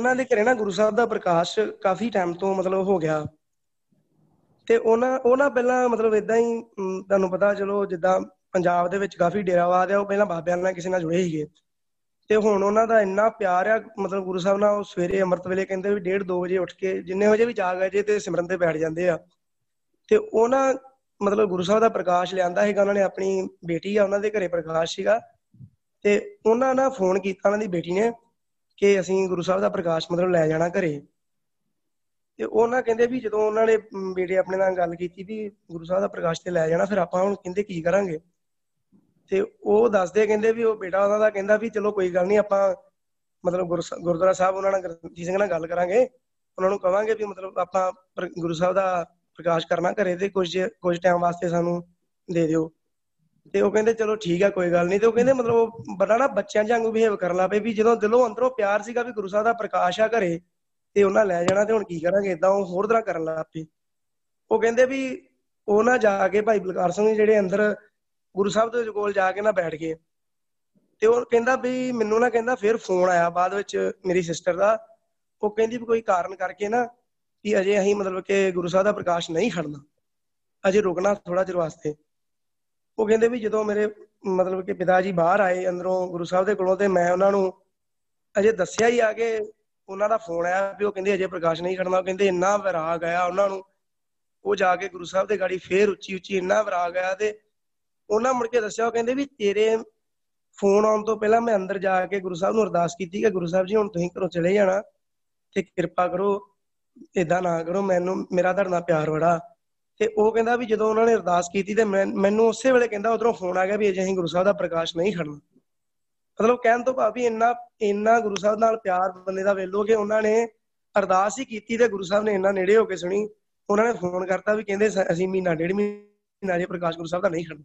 ਉਹਨਾਂ ਦੇ ਘਰੇ ਨਾ ਗੁਰੂ ਸਾਹਿਬ ਦਾ ਪ੍ਰਕਾਸ਼ ਕਾਫੀ ਟਾਈਮ ਤੋਂ ਮਤਲਬ ਹੋ ਗਿਆ। ਤੇ ਉਹਨਾਂ ਉਹਨਾਂ ਪਹਿਲਾਂ ਮਤਲਬ ਇਦਾਂ ਹੀ ਤੁਹਾਨੂੰ ਪਤਾ ਚਲੋ ਜਿੱਦਾਂ ਪੰਜਾਬ ਦੇ ਵਿੱਚ ਕਾਫੀ ਡੇਰਾਵਾਦ ਆ, ਉਹ ਪਹਿਲਾਂ ਬਾਬਿਆਂ ਨਾਲ ਕਿਸੇ ਨਾਲ ਜੁੜੇ ਸੀਗੇ। ਤੇ ਹੁਣ ਉਹਨਾਂ ਦਾ ਇੰਨਾ ਪਿਆਰ ਆ, ਮਤਲਬ ਗੁਰੂ ਸਾਹਿਬ ਨਾਲ ਉਹ ਸਵੇਰੇ ਅੰਮ੍ਰਿਤ ਵੇਲੇ ਕਹਿੰਦੇ ਵੀ 1:30 2 ਵਜੇ ਉੱਠ ਕੇ, ਜਿੰਨੇ ਵਜੇ ਵੀ ਜਾਗ ਗਏ ਜੇ ਤੇ ਸਿਮਰਨ ਤੇ ਬੈਠ ਜਾਂਦੇ ਆ। ਤੇ ਉਹਨਾਂ ਮਤਲਬ ਗੁਰੂ ਸਾਹਿਬ ਦਾ ਪ੍ਰਕਾਸ਼ ਲਿਆਂਦਾ ਹੈਗਾ ਉਹਨਾਂ ਨੇ ਆਪਣੀ ਬੇਟੀ ਆ, ਉਹਨਾਂ ਦੇ ਘਰੇ ਪ੍ਰਕਾਸ਼ ਸੀਗਾ। ਤੇ ਉਹਨਾਂ ਨਾਲ ਫੋਨ ਕੀਤਾ, ਉਹਨਾਂ ਦੀ ਬੇਟੀ ਨੇ। ਕਿ ਅਸੀਂ ਗੁਰੂ ਸਾਹਿਬ ਦਾ ਪ੍ਰਕਾਸ਼ ਮਤਲਬ ਲੈ ਜਾਣਾ ਘਰੇ। ਤੇ ਉਹਨਾਂ ਕਹਿੰਦੇ ਵੀ ਜਦੋਂ ਉਹਨਾਂ ਨੇ ਬੇਟੇ ਆਪਣੇ ਨਾਲ ਗੱਲ ਕੀਤੀ ਵੀ ਗੁਰੂ ਸਾਹਿਬ ਦਾ ਪ੍ਰਕਾਸ਼ ਤੇ ਲੈ ਜਾਣਾ, ਫਿਰ ਆਪਾਂ ਹੁਣ ਕਹਿੰਦੇ ਕੀ ਕਰਾਂਗੇ? ਤੇ ਉਹ ਦੱਸਦੇ ਕਹਿੰਦੇ ਵੀ ਉਹ ਬੇਟਾ ਉਹਨਾਂ ਦਾ ਕਹਿੰਦਾ ਵੀ ਚਲੋ ਕੋਈ ਗੱਲ ਨਹੀਂ ਆਪਾਂ ਮਤਲਬ ਗੁਰਦੁਆਰਾ ਸਾਹਿਬ ਉਹਨਾਂ ਨਾਲ ਗੁਰਜੀਤ ਸਿੰਘ ਨਾਲ ਗੱਲ ਕਰਾਂਗੇ। ਉਹਨਾਂ ਨੂੰ ਕਵਾਂਗੇ ਵੀ ਮਤਲਬ ਆਪਾਂ ਗੁਰੂ ਸਾਹਿਬ ਦਾ ਪ੍ਰਕਾਸ਼ ਕਰਨਾ ਘਰੇ ਤੇ ਕੁਝ ਕੁਝ ਟਾਈਮ ਵਾਸਤੇ ਸਾਨੂੰ ਦੇ ਦਿਓ। ਤੇ ਉਹ ਕਹਿੰਦੇ, ਚਲੋ ਠੀਕ ਹੈ ਕੋਈ ਗੱਲ ਨਹੀਂ। ਤੇ ਉਹ ਕਹਿੰਦੇ, ਮਤਲਬ ਉਹ ਬੜਾ ਨਾ ਬੱਚਿਆਂ ਵਾਂਗੂ ਬਿਹੇਵ ਕਰਨ ਲੱਪੇ ਵੀ ਜਦੋਂ ਦਿਲੋਂ ਅੰਦਰੋਂ ਪਿਆਰ ਸੀਗਾ ਵੀ ਗੁਰੂ ਸਾਹਿਬ ਦਾ ਪ੍ਰਕਾਸ਼ ਆ ਘਰੇ ਤੇ ਉਹਨਾਂ ਲੈ ਜਾਣਾ ਤੇ ਹੁਣ ਕੀ ਕਰਾਂਗੇ ਇਦਾਂ ਉਹ ਹੋਰ ਤਰ੍ਹਾਂ ਕਰਨ ਲੱਪੇ ਉਹ ਕਹਿੰਦੇ ਵੀ ਉਹ ਨਾ ਜਾ ਕੇ ਭਾਈ ਬਲਕਾਰ ਸਿੰਘ ਜਿਹੜੇ ਅੰਦਰ ਗੁਰੂ ਸਾਹਿਬ ਦੇ ਕੋਲ ਜਾ ਕੇ ਨਾ ਬੈਠ ਗਏ। ਤੇ ਉਹ ਕਹਿੰਦਾ ਵੀ ਮੈਨੂੰ ਨਾ ਕਹਿੰਦਾ ਫਿਰ ਫੋਨ ਆਇਆ ਬਾਅਦ ਵਿੱਚ ਮੇਰੀ ਸਿਸਟਰ ਦਾ। ਉਹ ਕਹਿੰਦੀ ਵੀ ਕੋਈ ਕਾਰਨ ਕਰਕੇ ਨਾ ਕਿ ਅਜੇ ਅਸੀਂ ਮਤਲਬ ਕਿ ਗੁਰੂ ਸਾਹਿਬ ਦਾ ਪ੍ਰਕਾਸ਼ ਨਹੀਂ ਖੜਨਾ। ਅਜੇ ਰੁਕਣਾ ਥੋੜਾ ਚਿਰ ਵਾਸਤੇ। ਉਹ ਕਹਿੰਦੇ ਵੀ ਜਦੋਂ ਮੇਰੇ ਮਤਲਬ ਕਿ ਪਿਤਾ ਜੀ ਬਾਹਰ ਆਏ ਅੰਦਰੋਂ ਗੁਰੂ ਸਾਹਿਬ ਦੇ ਕੋਲੋਂ ਤੇ ਮੈਂ ਉਹਨਾਂ ਨੂੰ ਅਜੇ ਦੱਸਿਆ ਹੀ ਆ ਕਿ ਉਹਨਾਂ ਦਾ ਫੋਨ ਆਇਆ ਵੀ ਉਹ ਕਹਿੰਦੇ ਅਜੇ ਪ੍ਰਕਾਸ਼ ਨਹੀਂ ਖੜਨਾ, ਉਹ ਕਹਿੰਦੇ ਇੰਨਾ ਵਿਰਾਗ ਆਇਆ ਉਹਨਾਂ ਨੂੰ। ਉਹ ਜਾ ਕੇ ਗੁਰੂ ਸਾਹਿਬ ਦੇ ਗਾੜੀ ਫੇਰ ਉੱਚੀ ਉੱਚੀ ਇੰਨਾ ਵਿਰਾਗ ਆਇਆ ਤੇ ਉਹਨਾਂ ਮੁੜ ਕੇ ਦੱਸਿਆ, ਉਹ ਕਹਿੰਦੇ ਵੀ ਤੇਰੇ ਫੋਨ ਆਉਣ ਤੋਂ ਪਹਿਲਾਂ ਮੈਂ ਅੰਦਰ ਜਾ ਕੇ ਗੁਰੂ ਸਾਹਿਬ ਨੂੰ ਅਰਦਾਸ ਕੀਤੀ ਕਿ ਗੁਰੂ ਸਾਹਿਬ ਜੀ ਹੁਣ ਤੁਸੀਂ ਘਰੋਂ ਚਲੇ ਜਾਣਾ ਤੇ ਕਿਰਪਾ ਕਰੋ ਇਦਾਂ ਨਾ ਕਰੋ, ਮੈਨੂੰ, ਮੇਰਾ ਤੁਹਾਡੇ ਨਾਲ ਪਿਆਰ ਬੜਾ। ਤੇ ਉਹ ਕਹਿੰਦਾ ਵੀ ਜਦੋਂ ਉਹਨਾਂ ਨੇ ਅਰਦਾਸ ਕੀਤੀ ਤੇ ਮੈਨੂੰ ਉਸੇ ਵੇਲੇ ਕਹਿੰਦਾ ਉਧਰੋਂ ਫੋਨ ਆ ਗਿਆ ਵੀ ਅਜੇ ਅਸੀਂ ਗੁਰੂ ਸਾਹਿਬ ਦਾ ਪ੍ਰਕਾਸ਼ ਨਹੀਂ ਖੜਨਾ। ਮਤਲਬ ਕਹਿਣ ਤੋਂ ਭਾਵ ਵੀ ਇੰਨਾ ਇੰਨਾ ਗੁਰੂ ਸਾਹਿਬ ਨਾਲ ਪਿਆਰ ਬੰਦੇ ਦਾ ਵੇਲੋ ਕਿ ਉਹਨਾਂ ਨੇ ਅਰਦਾਸ ਹੀ ਕੀਤੀ ਤੇ ਗੁਰੂ ਸਾਹਿਬ ਨੇ ਇੰਨਾ ਨੇੜੇ ਹੋ ਕੇ ਸੁਣੀ। ਉਹਨਾਂ ਨੇ ਫੋਨ ਕਰਤਾ ਵੀ ਕਹਿੰਦੇ ਅਸੀਂ ਮਹੀਨਾ ਡੇਢ ਮਹੀਨਾ ਜੇ ਪ੍ਰਕਾਸ਼ ਗੁਰੂ ਸਾਹਿਬ ਦਾ ਨਹੀਂ ਖੜਨਾ।